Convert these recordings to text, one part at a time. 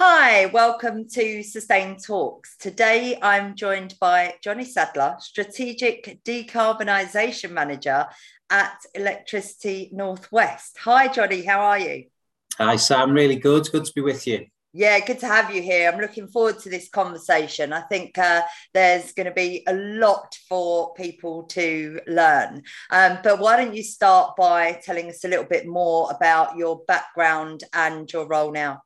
Hi, welcome to Sustain Talks. Today I'm joined by Jonny Sadler, Strategic Decarbonisation Manager at Electricity North West. Hi, Jonny, how are you? Hi, Sam. Really good. Good to be with you. Yeah, good to have you here. I'm looking forward to this conversation. I think uh, there's going to be a lot for people to learn. Um, but why don't you start by telling us a little bit more about your background and your role now?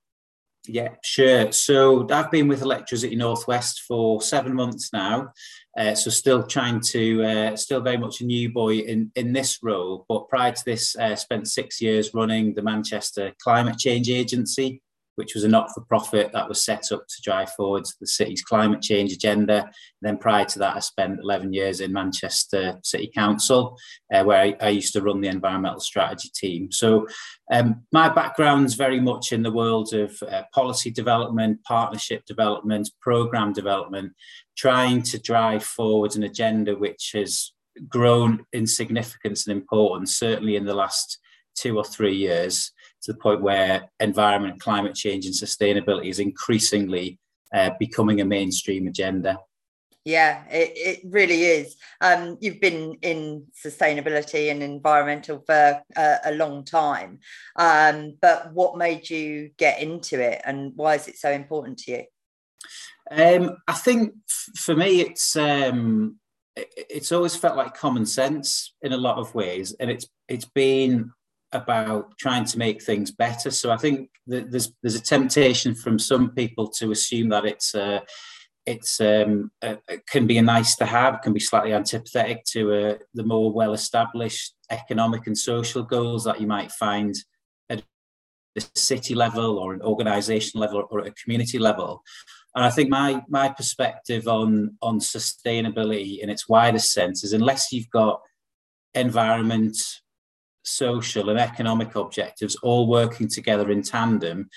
Yeah, sure. So I've been with Electricity North West for seven months now. Uh, so still trying to, uh, still very much a new boy in, in this role. But prior to this, uh, spent six years running the Manchester Climate Change Agency, which was a not-for-profit that was set up to drive forward the city's climate change agenda. And then prior to that, I spent 11 years in Manchester City Council, uh, where I, I, used to run the environmental strategy team. So um, my background's very much in the world of uh, policy development, partnership development, program development, trying to drive forward an agenda which has grown in significance and importance, certainly in the last two or three years to the point where environment, climate change, and sustainability is increasingly uh, becoming a mainstream agenda. Yeah, it, it really is. Um, you've been in sustainability and environmental for uh, a long time. Um, but what made you get into it and why is it so important to you? Um, I think f- for me, it's um, it, it's always felt like common sense in a lot of ways, and it's it's been about trying to make things better. So I think there's there's a temptation from some people to assume that it's uh, it's um, uh, can be a nice to have, can be slightly antipathetic to uh, the more well established economic and social goals that you might find at a city level or an organisation level or at a community level. And I think my my perspective on on sustainability in its widest sense is unless you've got environment, social and economic objectives all working together in tandem,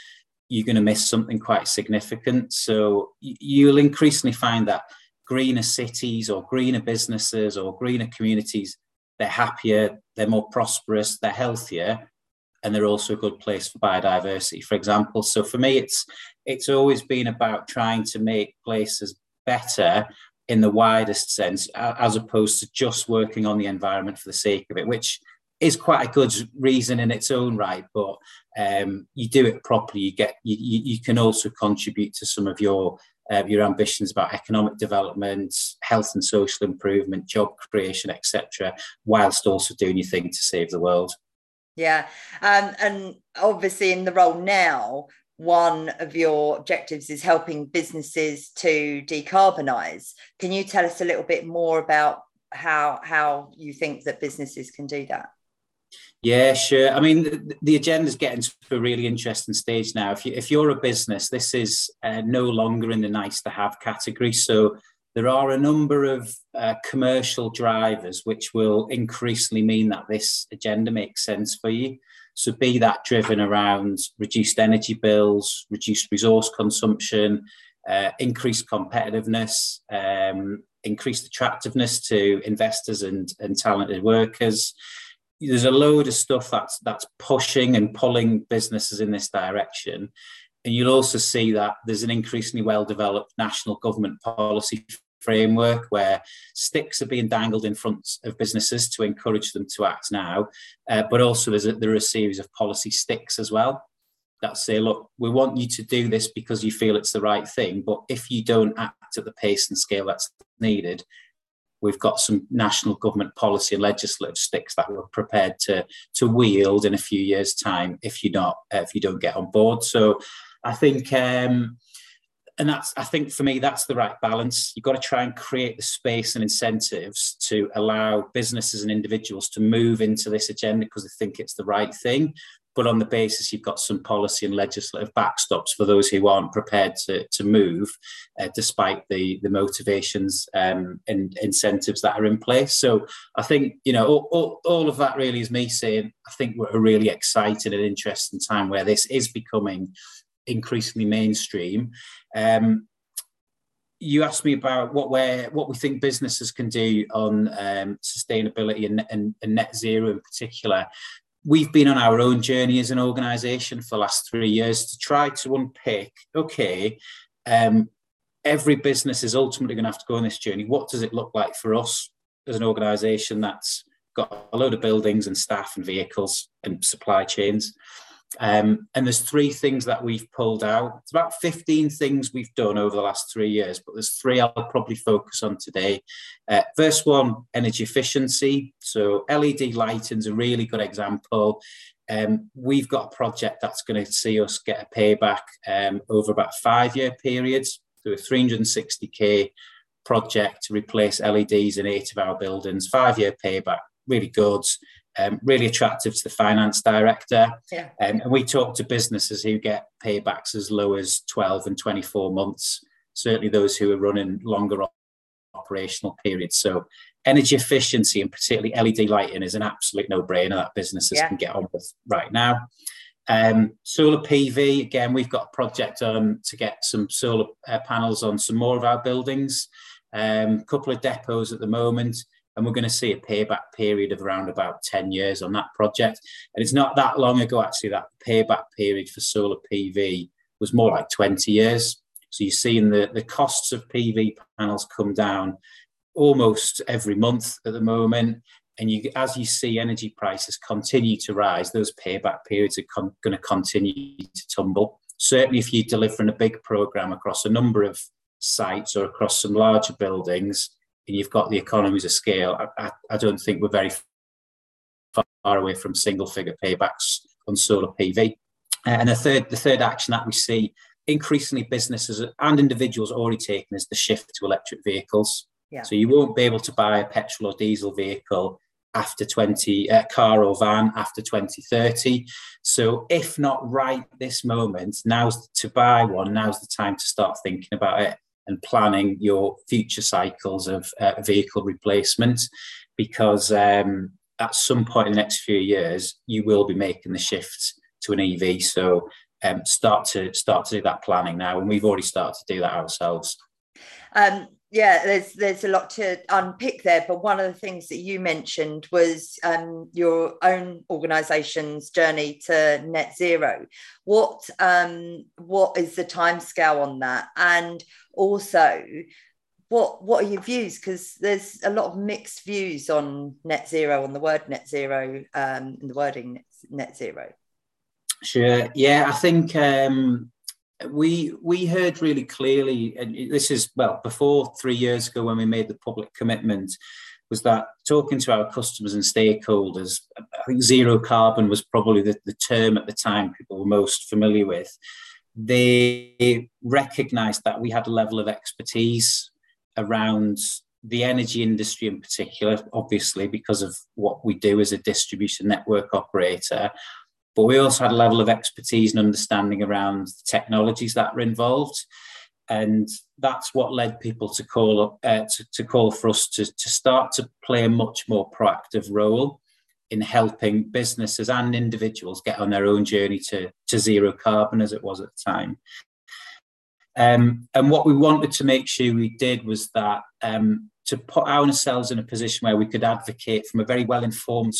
you're going to miss something quite significant. So you'll increasingly find that greener cities or greener businesses or greener communities, they're happier, they're more prosperous, they're healthier, and they're also a good place for biodiversity, for example. So for me, it's it's always been about trying to make places better in the widest sense, as opposed to just working on the environment for the sake of it, which is quite a good reason in its own right, but um, you do it properly, you get you, you can also contribute to some of your uh, your ambitions about economic development, health and social improvement, job creation, etc., whilst also doing your thing to save the world. Yeah, um, and obviously in the role now, one of your objectives is helping businesses to decarbonize. Can you tell us a little bit more about how how you think that businesses can do that? Yeah, sure. I mean, the, agenda is getting to a really interesting stage now. If, you, if you're a business, this is uh, no longer in the nice to have category. So there are a number of uh, commercial drivers which will increasingly mean that this agenda makes sense for you. So, be that driven around reduced energy bills, reduced resource consumption, uh, increased competitiveness, um, increased attractiveness to investors and, and talented workers there's a load of stuff that's that's pushing and pulling businesses in this direction. And you'll also see that there's an increasingly well developed national government policy framework where sticks are being dangled in front of businesses to encourage them to act now. Uh, but also there's a, there are a series of policy sticks as well that say look we want you to do this because you feel it's the right thing but if you don't act at the pace and scale that's needed we've got some national government policy and legislative sticks that we're prepared to to wield in a few years' time if you not if you don't get on board. So I think. Um, and that's i think for me that's the right balance you've got to try and create the space and incentives to allow businesses and individuals to move into this agenda because they think it's the right thing but on the basis you've got some policy and legislative backstops for those who aren't prepared to, to move, uh, despite the, the motivations um, and incentives that are in place. So I think, you know, all, all, all of that really is me saying, I think we're a really exciting and interesting time where this is becoming increasingly mainstream. Um, you asked me about what we what we think businesses can do on um, sustainability and, and, and, net zero in particular we've been on our own journey as an organisation for the last three years to try to unpick. Okay, um, every business is ultimately going to have to go on this journey. What does it look like for us as an organisation that's got a load of buildings and staff and vehicles and supply chains? Um, and there's three things that we've pulled out. It's about 15 things we've done over the last three years, but there's three I'll probably focus on today. Uh, first one, energy efficiency. So LED lighting's a really good example. Um, we've got a project that's going to see us get a payback um, over about five-year periods through a 360k project to replace LEDs in eight of our buildings. Five-year payback, really good um, really attractive to the finance director. Yeah. Um, and we talk to businesses who get paybacks as low as 12 and 24 months, certainly those who are running longer operational periods. So energy efficiency and particularly LED lighting is an absolute no-brainer that businesses yeah. can get on with right now. Um, solar PV, again, we've got a project um, to get some solar uh, panels on some more of our buildings. A um, couple of depots at the moment and we're going to see a payback period of around about 10 years on that project. And it's not that long ago, actually, that payback period for solar PV was more like 20 years. So you're seeing the, the costs of PV panels come down almost every month at the moment. And you, as you see energy prices continue to rise, those payback periods are going to continue to tumble. Certainly, if you're delivering a big program across a number of sites or across some larger buildings, and you've got the economies of scale, I, I, I don't think we're very far away from single figure paybacks on solar PV. Uh, and the third, the third action that we see increasingly businesses and individuals are already taking is the shift to electric vehicles. Yeah. So you won't be able to buy a petrol or diesel vehicle after 20 uh, car or van after 2030 so if not right this moment now's to buy one now's the time to start thinking about it and planning your future cycles of uh, vehicle replacement because um, at some point in the next few years you will be making the shift to an EV so um, start to start to do that planning now and we've already started to do that ourselves. Um, yeah, there's there's a lot to unpick there, but one of the things that you mentioned was um, your own organisation's journey to net zero. What um, what is the timescale on that, and also what what are your views? Because there's a lot of mixed views on net zero, on the word net zero, um, and the wording net, net zero. Sure. Yeah, I think um, we we heard really clearly, and this is well before three years ago when we made the public commitment, was that talking to our customers and stakeholders, I think zero carbon was probably the, the term at the time people were most familiar with. They recognised that we had a level of expertise around the energy industry in particular, obviously because of what we do as a distribution network operator, but we also had a level of expertise and understanding around the technologies that were involved. And that's what led people to call uh, to, to, call for us to, to start to play a much more proactive role in helping businesses and individuals get on their own journey to, to zero carbon as it was at the time. Um, and what we wanted to make sure we did was that um, to put ourselves in a position where we could advocate from a very well informed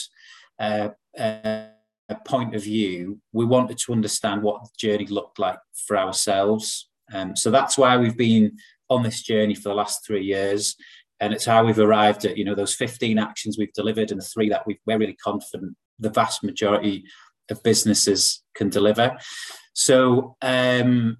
uh, uh, point of view, we wanted to understand what the journey looked like for ourselves. Um, so that's why we've been on this journey for the last three years. And it's how we've arrived at, you know, those 15 actions we've delivered and the three that we we're really confident the vast majority of businesses can deliver. So, um,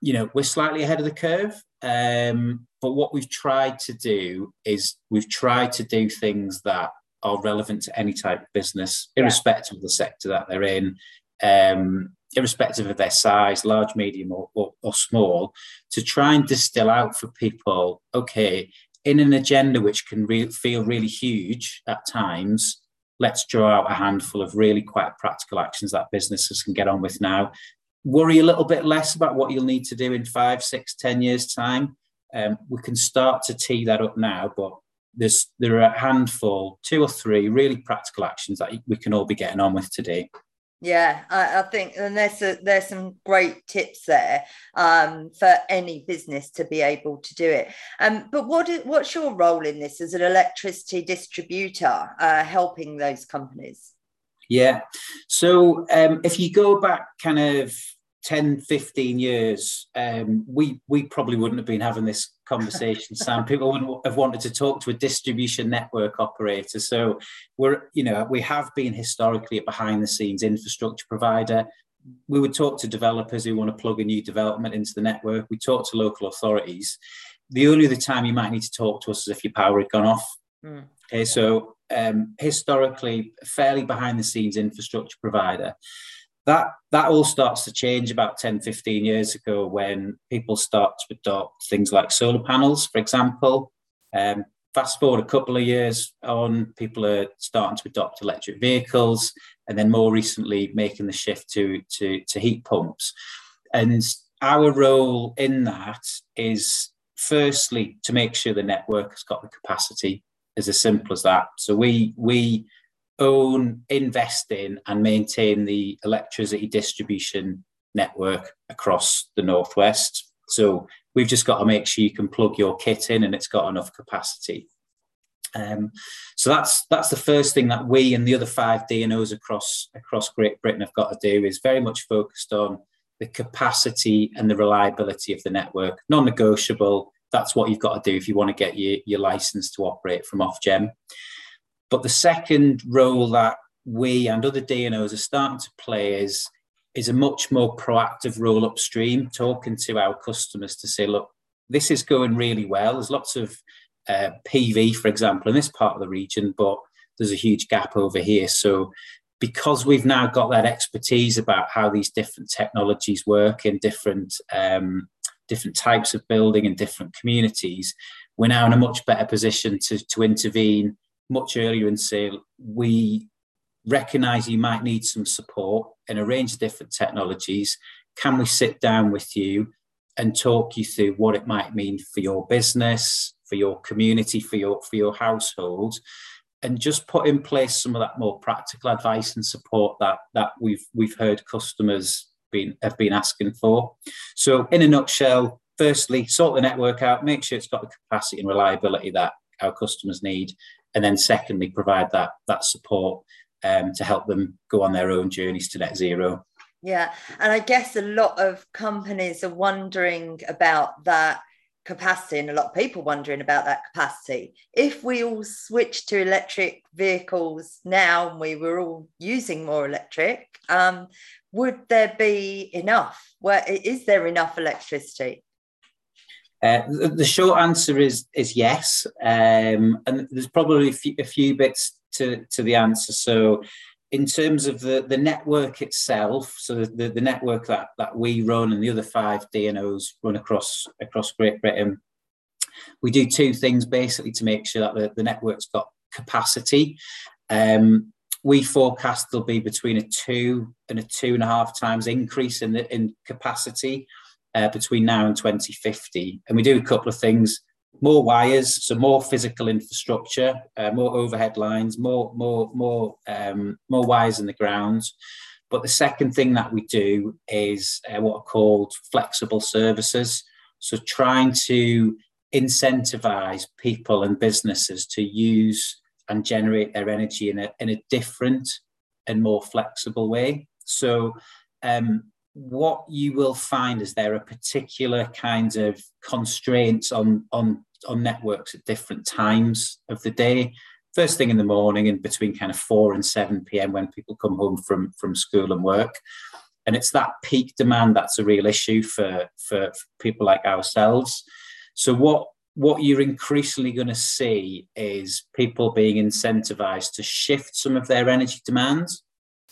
you know, we're slightly ahead of the curve. Um, but what we've tried to do is we've tried to do things that are relevant to any type of business, irrespective yeah. of the sector that they're in, um, irrespective of their size, large, medium, or, or, or small, to try and distill out for people okay, in an agenda which can re- feel really huge at times, let's draw out a handful of really quite practical actions that businesses can get on with now. Worry a little bit less about what you'll need to do in five, six, ten years' time. Um, we can start to tee that up now, but there's there are a handful, two or three really practical actions that we can all be getting on with today. Yeah, I, I think and there's a, there's some great tips there um, for any business to be able to do it. Um, but what is, what's your role in this as an electricity distributor, uh, helping those companies? Yeah. So um, if you go back kind of 10, 15 years, um, we we probably wouldn't have been having this conversation, Sam. People wouldn't have wanted to talk to a distribution network operator. So we're, you know, we have been historically a behind the scenes infrastructure provider. We would talk to developers who want to plug a new development into the network. We talk to local authorities. The only other time you might need to talk to us is if your power had gone off. Mm. Okay, so um, historically, fairly behind the scenes infrastructure provider that that all starts to change about 10 15 years ago when people start to adopt things like solar panels for example. Um, fast forward a couple of years on people are starting to adopt electric vehicles and then more recently making the shift to to, to heat pumps. And our role in that is firstly to make sure the network has got the capacity is as simple as that. So we we own, invest in, and maintain the electricity distribution network across the Northwest. So we've just got to make sure you can plug your kit in and it's got enough capacity. Um, so that's that's the first thing that we and the other five DNOs across across Great Britain have got to do is very much focused on the capacity and the reliability of the network, non-negotiable. That's what you've got to do if you want to get your, your license to operate from Ofgem. But the second role that we and other DNOs are starting to play is, is a much more proactive role upstream, talking to our customers to say, look, this is going really well. There's lots of uh, PV, for example, in this part of the region, but there's a huge gap over here. So because we've now got that expertise about how these different technologies work in different um, different types of building and different communities, we're now in a much better position to, to intervene much earlier and say, we recognize you might need some support in a range of different technologies. Can we sit down with you and talk you through what it might mean for your business, for your community, for your for your household, and just put in place some of that more practical advice and support that that we've we've heard customers been have been asking for. So in a nutshell, firstly, sort the network out, make sure it's got the capacity and reliability that our customers need, and then secondly provide that that support um, to help them go on their own journeys to net zero. Yeah and i guess a lot of companies are wondering about that capacity and a lot of people wondering about that capacity. If we all switch to electric vehicles now and we were all using more electric um, would there be enough? Where is there enough electricity uh, the, the, short answer is is yes, um, and there's probably a few, a few, bits to, to the answer. So, in terms of the, the network itself, so the, the network that, that we run and the other five DNOs run across across Great Britain, we do two things basically to make sure that the, the network's got capacity. Um, we forecast there'll be between a two and a two and a half times increase in the in capacity uh, between now and 2050. And we do a couple of things more wires, so more physical infrastructure, uh, more overhead lines, more, more, more, um, more wires in the ground. But the second thing that we do is uh, what are called flexible services. So trying to incentivize people and businesses to use and generate their energy in a, in a different and more flexible way. So um, what you will find is there are particular kinds of constraints on on on networks at different times of the day. First thing in the morning and between kind of 4 and 7 p.m when people come home from from school and work. And it's that peak demand that's a real issue for for, for people like ourselves. So what what you're increasingly going to see is people being incentivized to shift some of their energy demands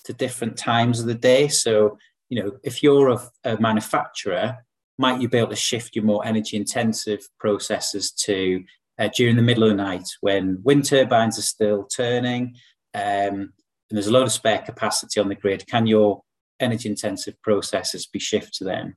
to different times of the day. So you know, if you're a, a manufacturer, might you be able to shift your more energy intensive processes to uh, during the middle of the night when wind turbines are still turning um, and there's a lot of spare capacity on the grid? Can your energy intensive processes be shifted to them?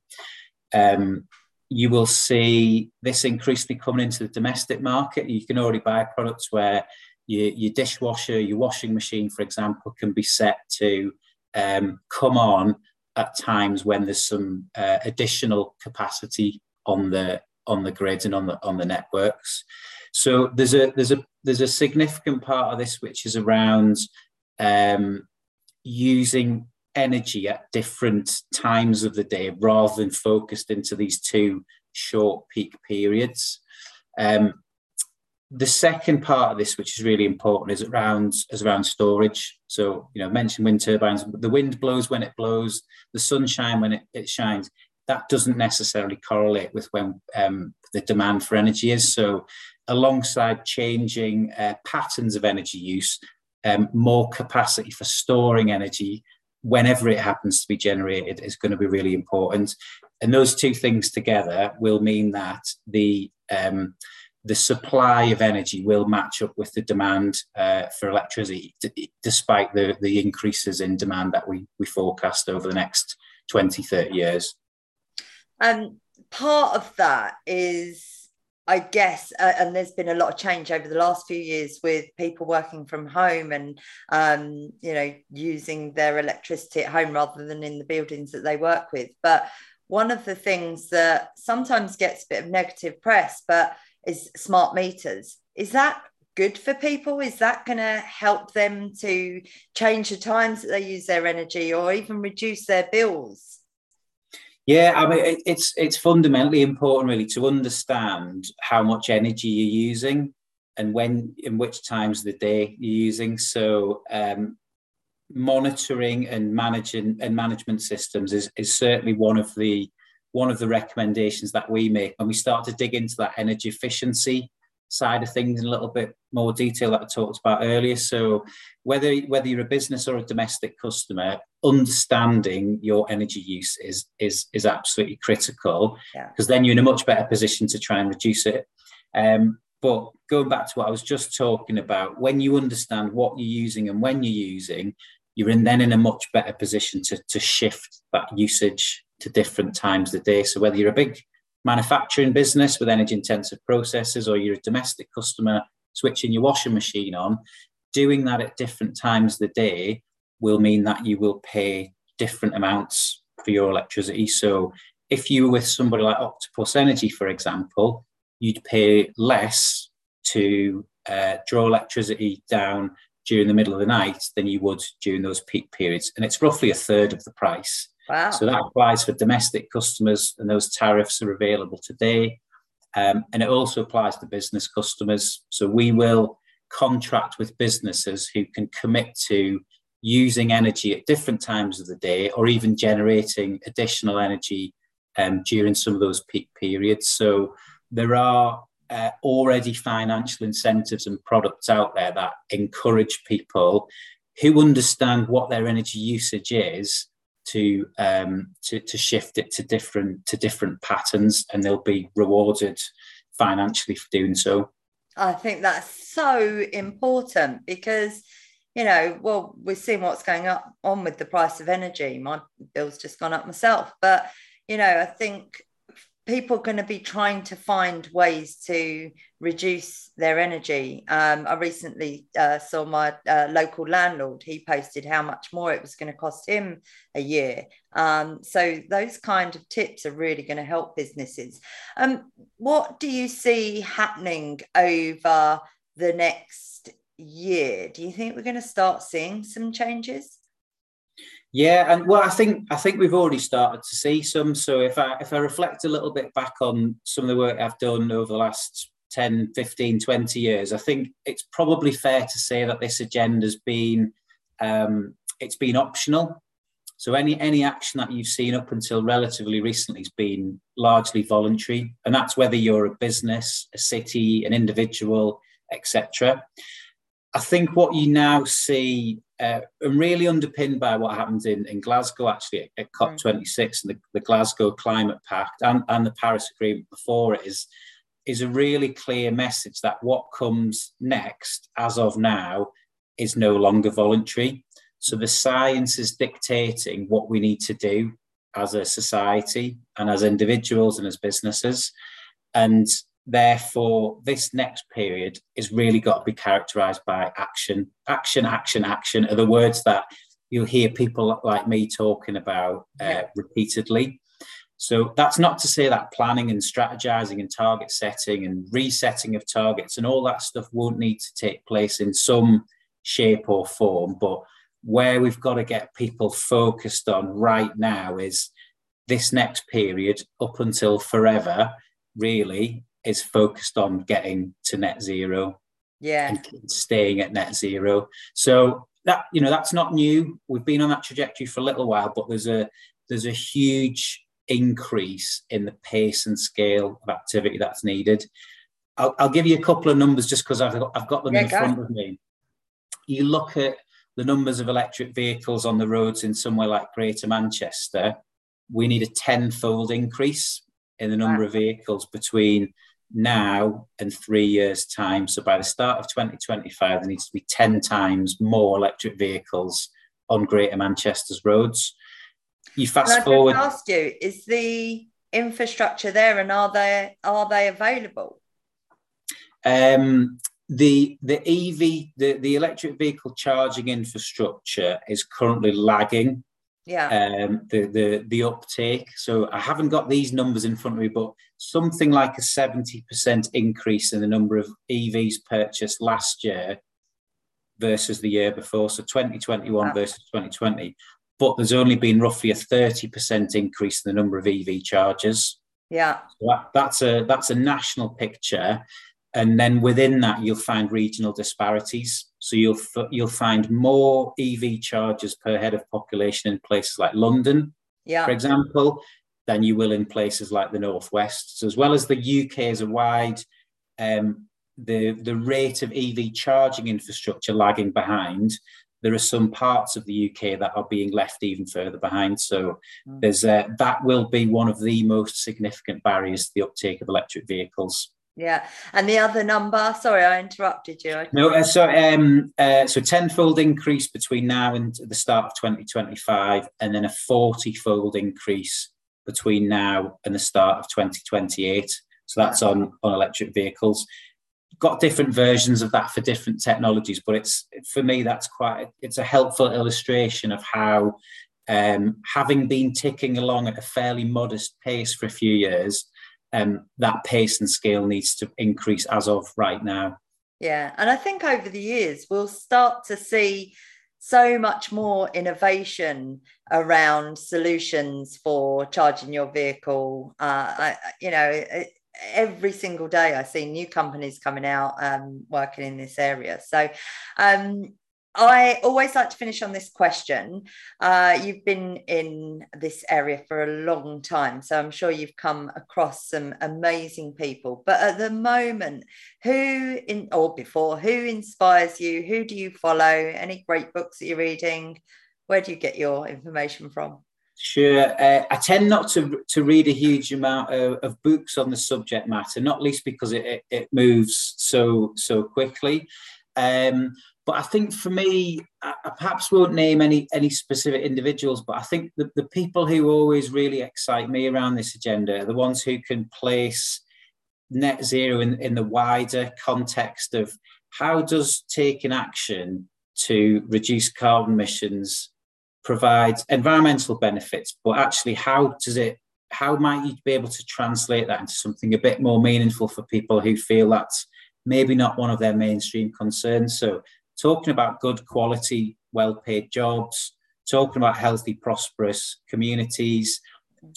Um, you will see this increasingly coming into the domestic market. You can already buy products where your, your dishwasher, your washing machine, for example, can be set to um, come on at times when there's some uh, additional capacity on the on the grid and on the on the networks. So there's a there's a there's a significant part of this which is around um, using energy at different times of the day rather than focused into these two short peak periods. Um, the second part of this, which is really important, is around is around storage. So, you know, mentioned wind turbines. The wind blows when it blows, the sunshine when it, it shines. That doesn't necessarily correlate with when um, the demand for energy is. So, alongside changing uh, patterns of energy use, um, more capacity for storing energy whenever it happens to be generated is going to be really important. And those two things together will mean that the um, the supply of energy will match up with the demand uh, for electricity, d- despite the, the increases in demand that we, we forecast over the next 20, 30 years. And part of that is, I guess, uh, and there's been a lot of change over the last few years with people working from home and, um, you know, using their electricity at home rather than in the buildings that they work with. But one of the things that sometimes gets a bit of negative press, but is smart meters. Is that good for people? Is that going to help them to change the times that they use their energy or even reduce their bills? Yeah, I mean, it's it's fundamentally important, really, to understand how much energy you're using and when, in which times of the day you're using. So, um, monitoring and managing and management systems is is certainly one of the one of the recommendations that we make when we start to dig into that energy efficiency side of things in a little bit more detail that I talked about earlier. So whether whether you're a business or a domestic customer, understanding your energy use is is is absolutely critical because yeah. then you're in a much better position to try and reduce it. Um, but going back to what I was just talking about, when you understand what you're using and when you're using, you're in then in a much better position to, to shift that usage to different times of the day. So whether you're a big manufacturing business with energy intensive processes or you're a domestic customer switching your washing machine on, doing that at different times of the day will mean that you will pay different amounts for your electricity. So if you were with somebody like Octopus Energy, for example, you'd pay less to uh, draw electricity down during the middle of the night than you would during those peak periods. And it's roughly a third of the price. Wow. So that applies for domestic customers, and those tariffs are available today. Um, and it also applies to business customers. So we will contract with businesses who can commit to using energy at different times of the day or even generating additional energy um, during some of those peak periods. So there are uh, already financial incentives and products out there that encourage people who understand what their energy usage is to um, to, to shift it to different to different patterns, and they'll be rewarded financially for doing so. I think that's so important because you know, well, we're seeing what's going up on with the price of energy. My bill's just gone up myself, but you know, I think people are going to be trying to find ways to reduce their energy. Um, I recently uh, saw my uh, local landlord, he posted how much more it was going to cost him a year. Um, so, those kind of tips are really going to help businesses. Um, what do you see happening over the next year? Do you think we're going to start seeing some changes? Yeah, and well, I think I think we've already started to see some. So if I if I reflect a little bit back on some of the work I've done over the last 10, 15, 20 years, I think it's probably fair to say that this agenda's been um, it's been optional. So any any action that you've seen up until relatively recently has been largely voluntary, and that's whether you're a business, a city, an individual, etc. I think what you now see, uh, and really underpinned by what happened in, in Glasgow, actually, at, at COP26 and the, the, Glasgow Climate Pact and, and the Paris Agreement before it, is, is a really clear message that what comes next, as of now, is no longer voluntary. So the science is dictating what we need to do as a society and as individuals and as businesses. And Therefore, this next period is really got to be characterized by action. Action, action, action are the words that you'll hear people like me talking about uh, repeatedly. So that's not to say that planning and strategizing and target setting and resetting of targets and all that stuff won't need to take place in some shape or form, but where we've got to get people focused on right now is this next period up until forever, really, is focused on getting to net zero. Yeah. And staying at net zero. So that you know that's not new. We've been on that trajectory for a little while, but there's a there's a huge increase in the pace and scale of activity that's needed. I'll, I'll give you a couple of numbers just because I've got, I've got them yeah, in front of me. You look at the numbers of electric vehicles on the roads in somewhere like Greater Manchester, we need a tenfold increase in the number wow. of vehicles between now and three years' time. So by the start of 2025, there needs to be 10 times more electric vehicles on Greater Manchester's roads. You fast forward. I asked you, is the infrastructure there and are they are they available? Um, the the EV the, the electric vehicle charging infrastructure is currently lagging yeah um the the the uptake so i haven't got these numbers in front of me but something like a 70% increase in the number of evs purchased last year versus the year before so 2021 wow. versus 2020 but there's only been roughly a 30% increase in the number of ev chargers. Yeah. So that, that's a that's a national picture. And then within that you'll find regional disparities. So you'll you'll find more ev chargers per head of population in places like london yeah. for example than you will in places like the northwest so as well as the uk as a wide um, the the rate of ev charging infrastructure lagging behind there are some parts of the UK that are being left even further behind. So mm. there's uh, that will be one of the most significant barriers to the uptake of electric vehicles. Yeah, and the other number. Sorry, I interrupted you. No, uh, so um, uh, so tenfold increase between now and the start of 2025, and then a forty-fold increase between now and the start of 2028. So that's on on electric vehicles. Got different versions of that for different technologies, but it's for me that's quite it's a helpful illustration of how um, having been ticking along at a fairly modest pace for a few years um, that pace and scale needs to increase as of right now. Yeah, and I think over the years we'll start to see so much more innovation around solutions for charging your vehicle. Uh, I, you know, every single day I see new companies coming out um, working in this area. So, um, I always like to finish on this question. Uh, you've been in this area for a long time, so I'm sure you've come across some amazing people. But at the moment, who in or before, who inspires you? Who do you follow? Any great books that you're reading? Where do you get your information from? Sure. Uh, I tend not to to read a huge amount of, of books on the subject matter, not least because it, it, it moves so so quickly. Um, but I think for me, I, perhaps won't name any any specific individuals, but I think the, the people who always really excite me around this agenda are the ones who can place net zero in, in the wider context of how does taking action to reduce carbon emissions provide environmental benefits, but actually how does it how might you be able to translate that into something a bit more meaningful for people who feel that's maybe not one of their mainstream concerns. So talking about good quality, well paid jobs, talking about healthy, prosperous communities,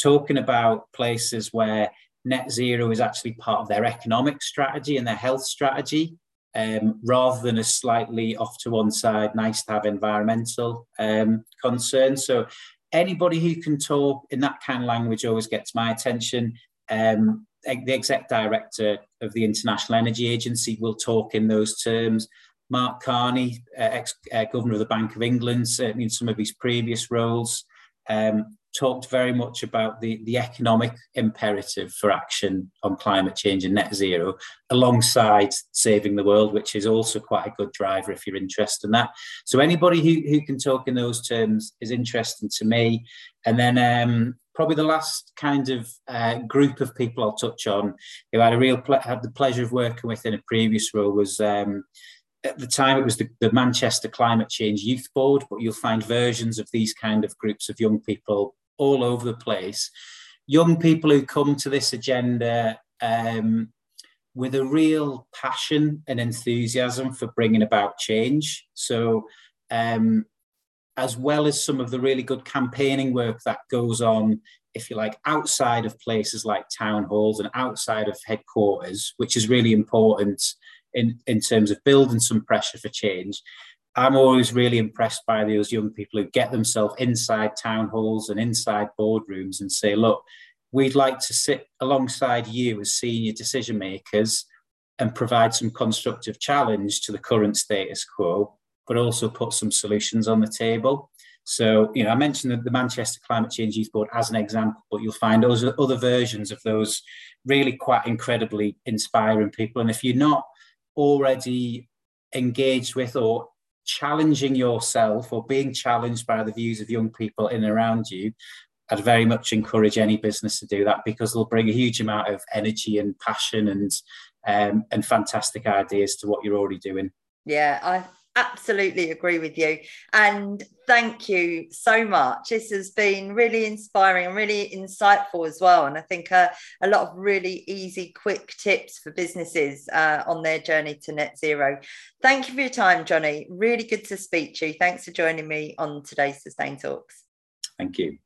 talking about places where net zero is actually part of their economic strategy and their health strategy. Um, rather than a slightly off to one side, nice to have environmental um, concerns. So, anybody who can talk in that kind of language always gets my attention. Um, the exec director of the International Energy Agency will talk in those terms. Mark Carney, uh, ex uh, governor of the Bank of England, certainly in some of his previous roles, um, talked very much about the, the economic imperative for action on climate change and net zero, alongside saving the world, which is also quite a good driver if you're interested in that. So anybody who, who can talk in those terms is interesting to me. And then um, probably the last kind of uh, group of people I'll touch on who I had a real ple- had the pleasure of working with in a previous role was um, at the time it was the, the, Manchester Climate Change Youth Board, but you'll find versions of these kind of groups of young people all over the place. Young people who come to this agenda um, with a real passion and enthusiasm for bringing about change. So um, as well as some of the really good campaigning work that goes on, if you like, outside of places like town halls and outside of headquarters, which is really important in, in terms of building some pressure for change. I'm always really impressed by those young people who get themselves inside town halls and inside boardrooms and say, look, we'd like to sit alongside you as senior decision makers and provide some constructive challenge to the current status quo, but also put some solutions on the table. So, you know, I mentioned the, the Manchester Climate Change Youth Board as an example, but you'll find those other versions of those really quite incredibly inspiring people. And if you're not already engaged with or challenging yourself or being challenged by the views of young people in and around you, I'd very much encourage any business to do that because they'll bring a huge amount of energy and passion and um, and fantastic ideas to what you're already doing. Yeah, I absolutely agree with you. And thank you so much. This has been really inspiring and really insightful as well. And I think uh, a lot of really easy, quick tips for businesses uh, on their journey to net zero. Thank you for your time, Jonny. Really good to speak to you. Thanks for joining me on today's Sustain Talks. Thank you.